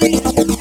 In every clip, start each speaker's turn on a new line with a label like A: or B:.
A: Música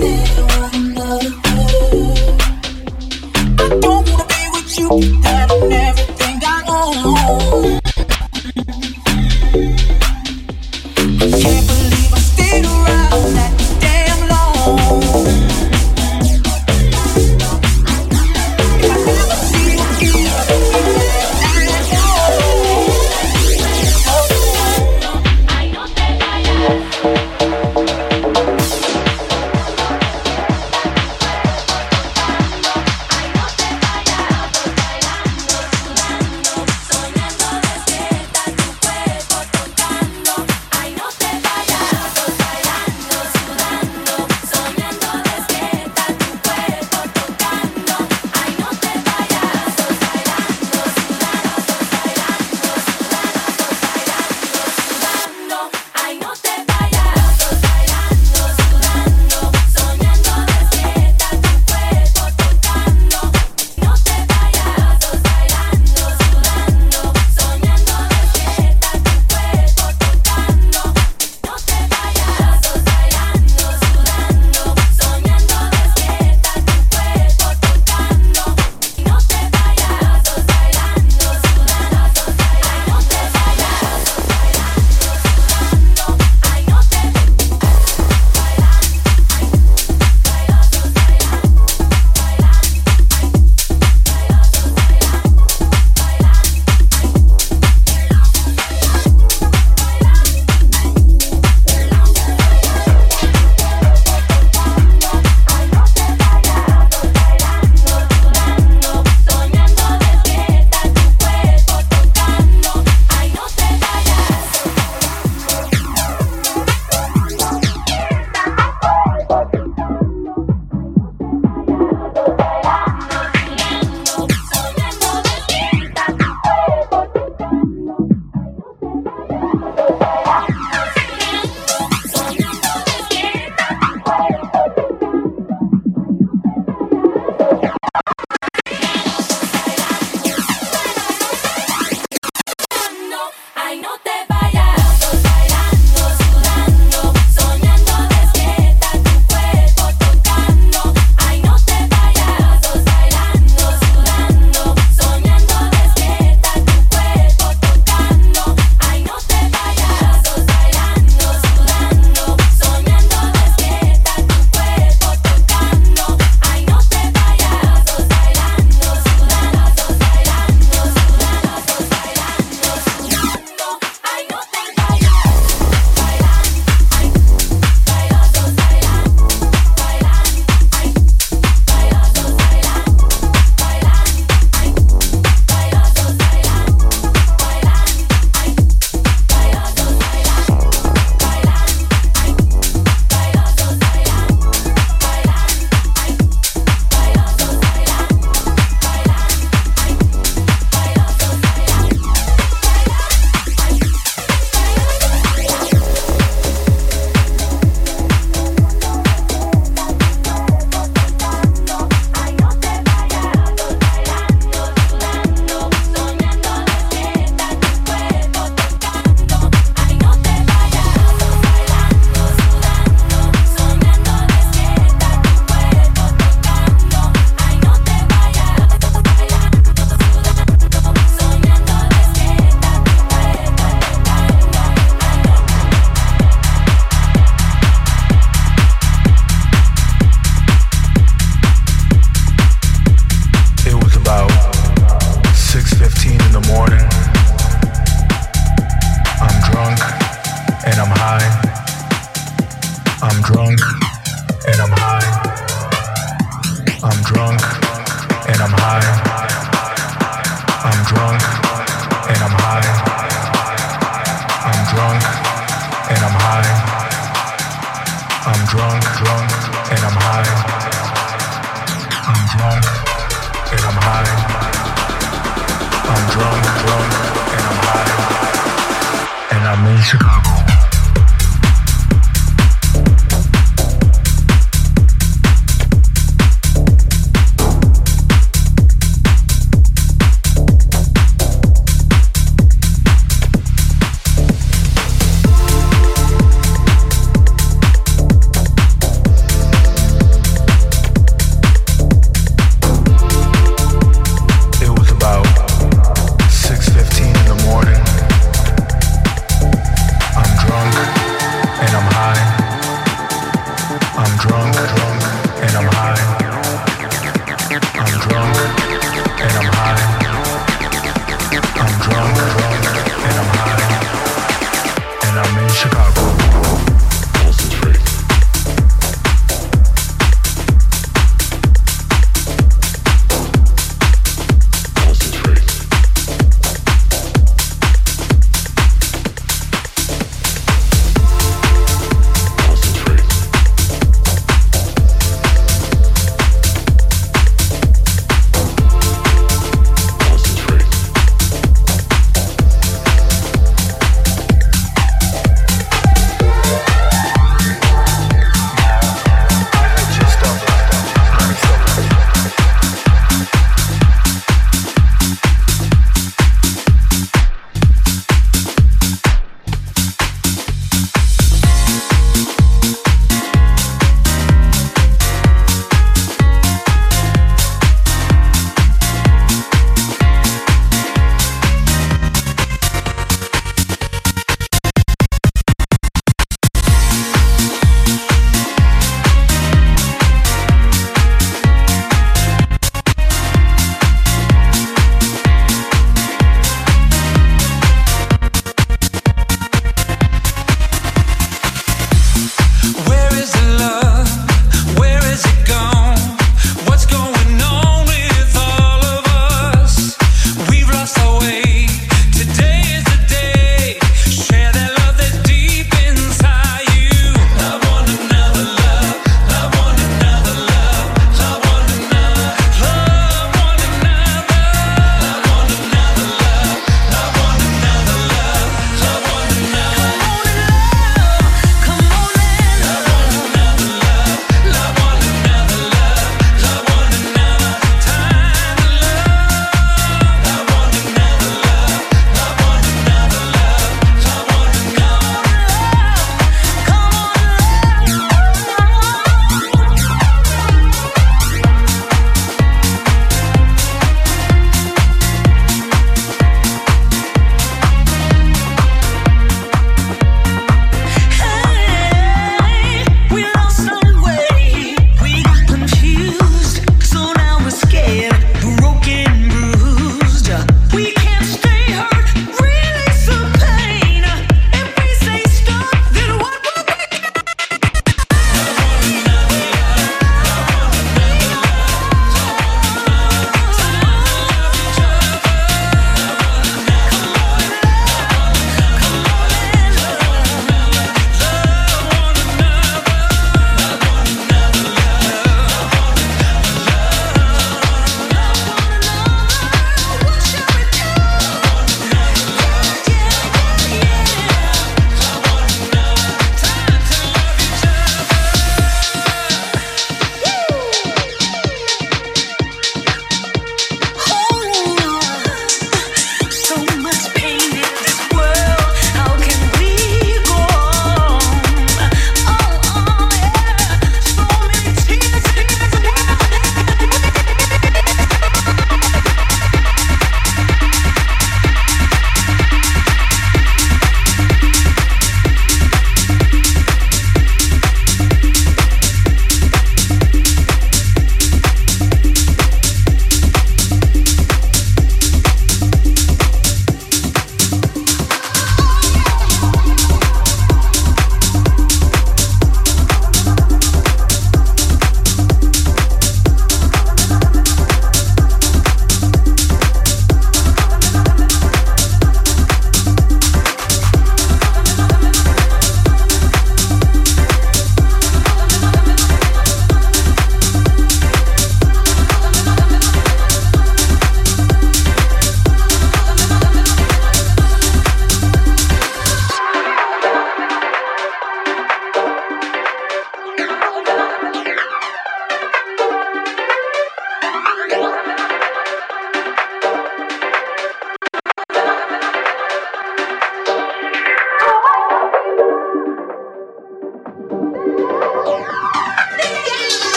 A: I don't wanna be with you.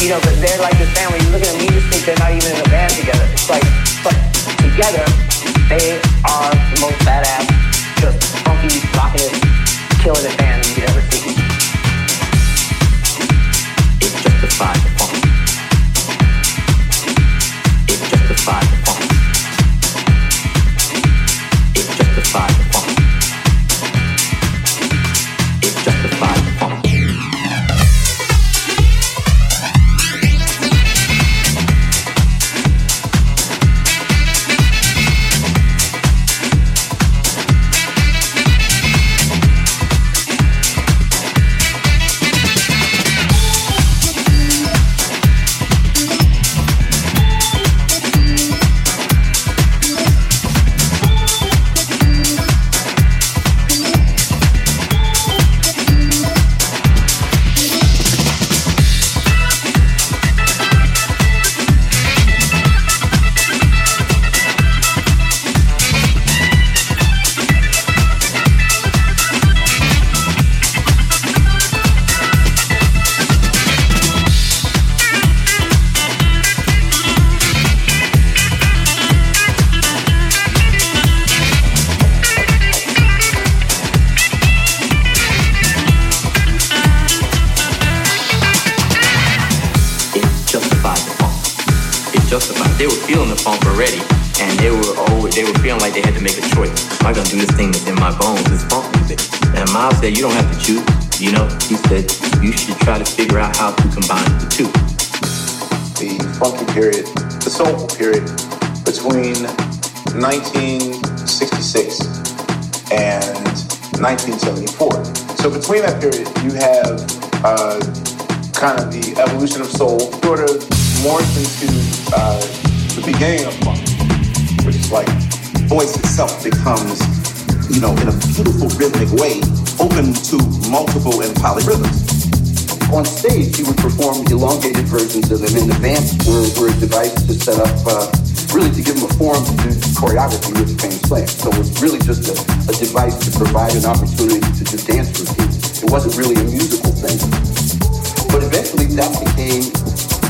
B: You know, they're like this band.
C: You know, he said you should try to figure out how to combine the two.
D: the funky period, the soulful period between 1966 and 1974. So between that period, you have uh, kind of the evolution of soul, sort of morphed into uh, the beginning of funk, which is like
E: voice itself becomes, you know, in a beautiful rhythmic way, open to multiple and polyrhythms.
F: On stage, he would perform elongated versions of them. In the dance were, were device to set up, uh, really to give him a form to do choreography with the same slam. So it was really just a, a device to provide an opportunity to do dance routines. It wasn't really a musical thing. But eventually that became,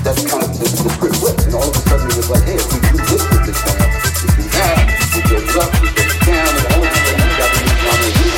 F: that's kind of the, the script. And all of a sudden it was like, hey, if we do this with this stuff, we do that, we go up, we go down, and all of a sudden you got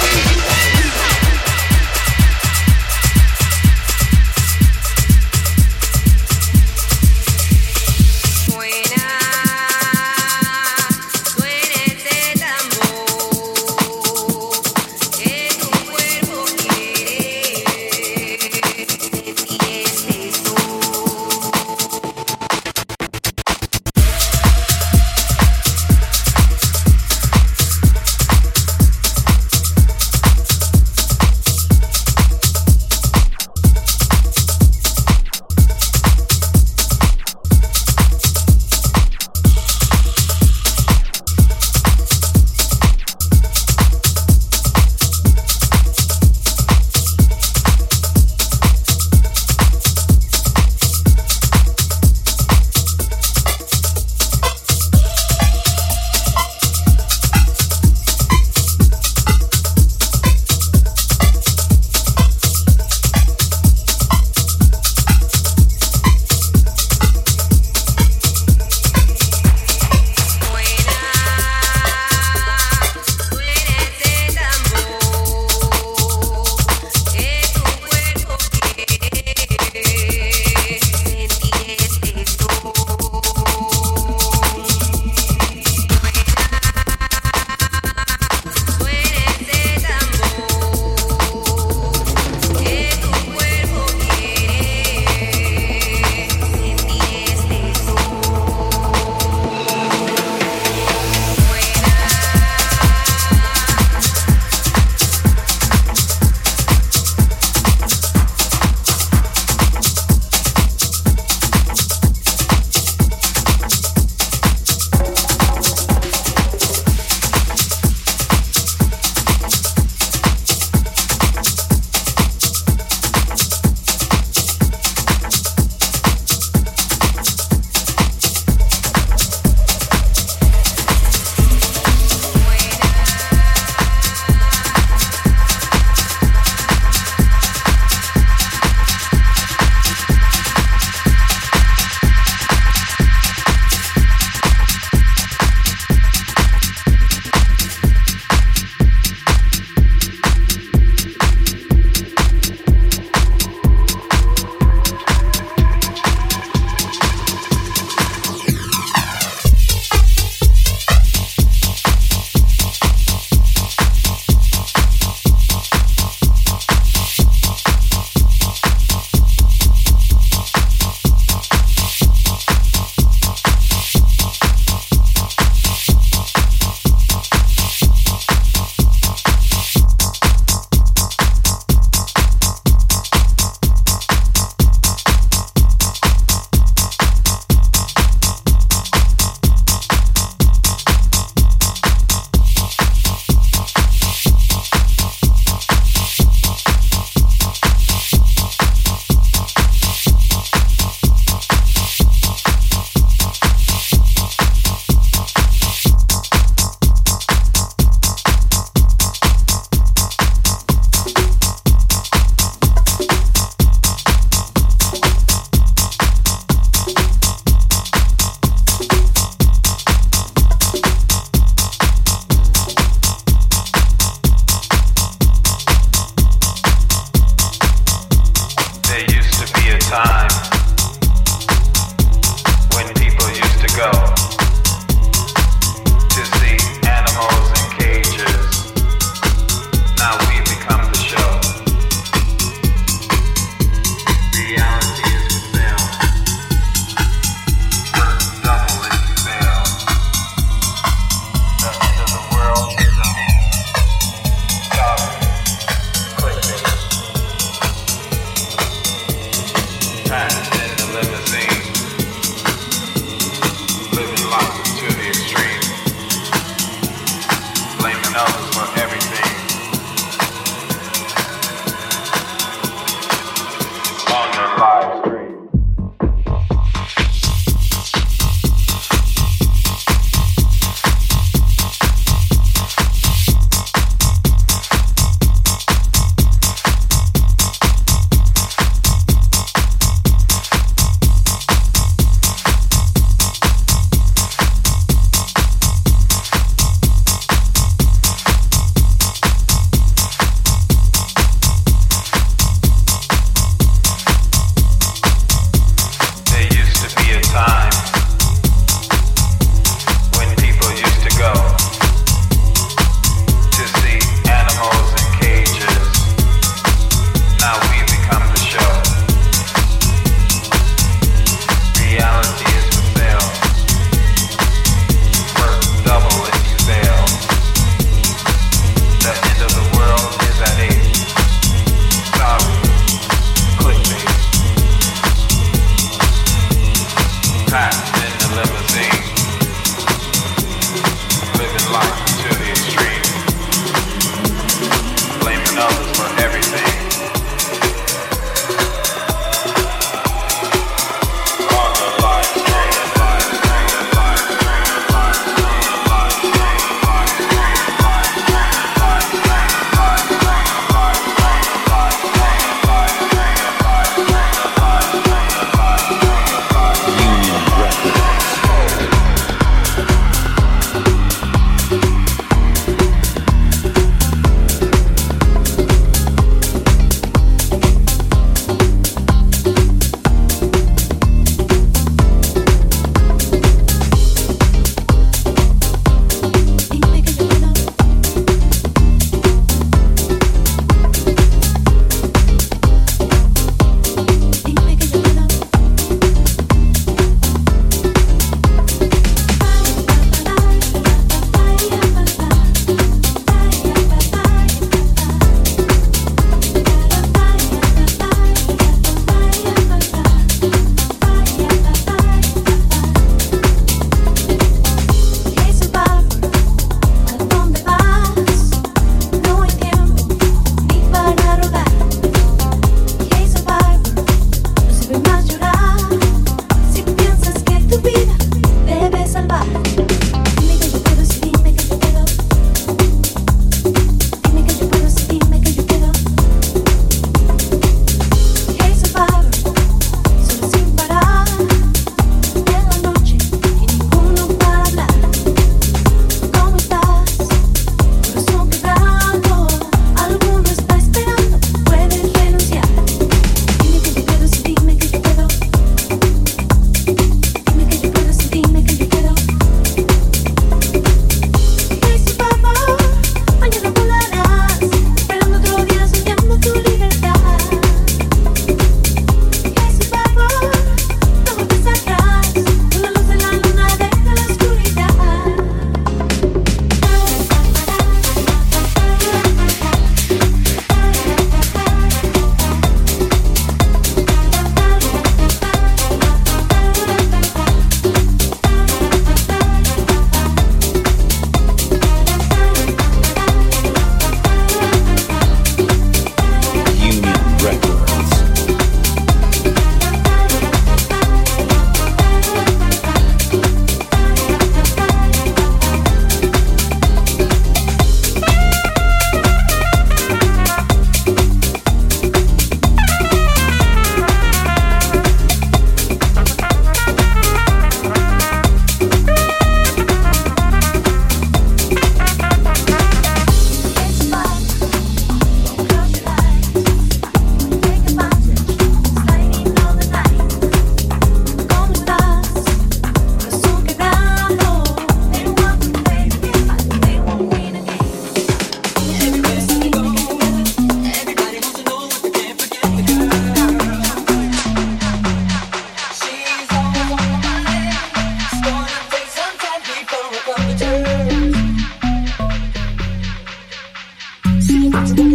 G: Bye.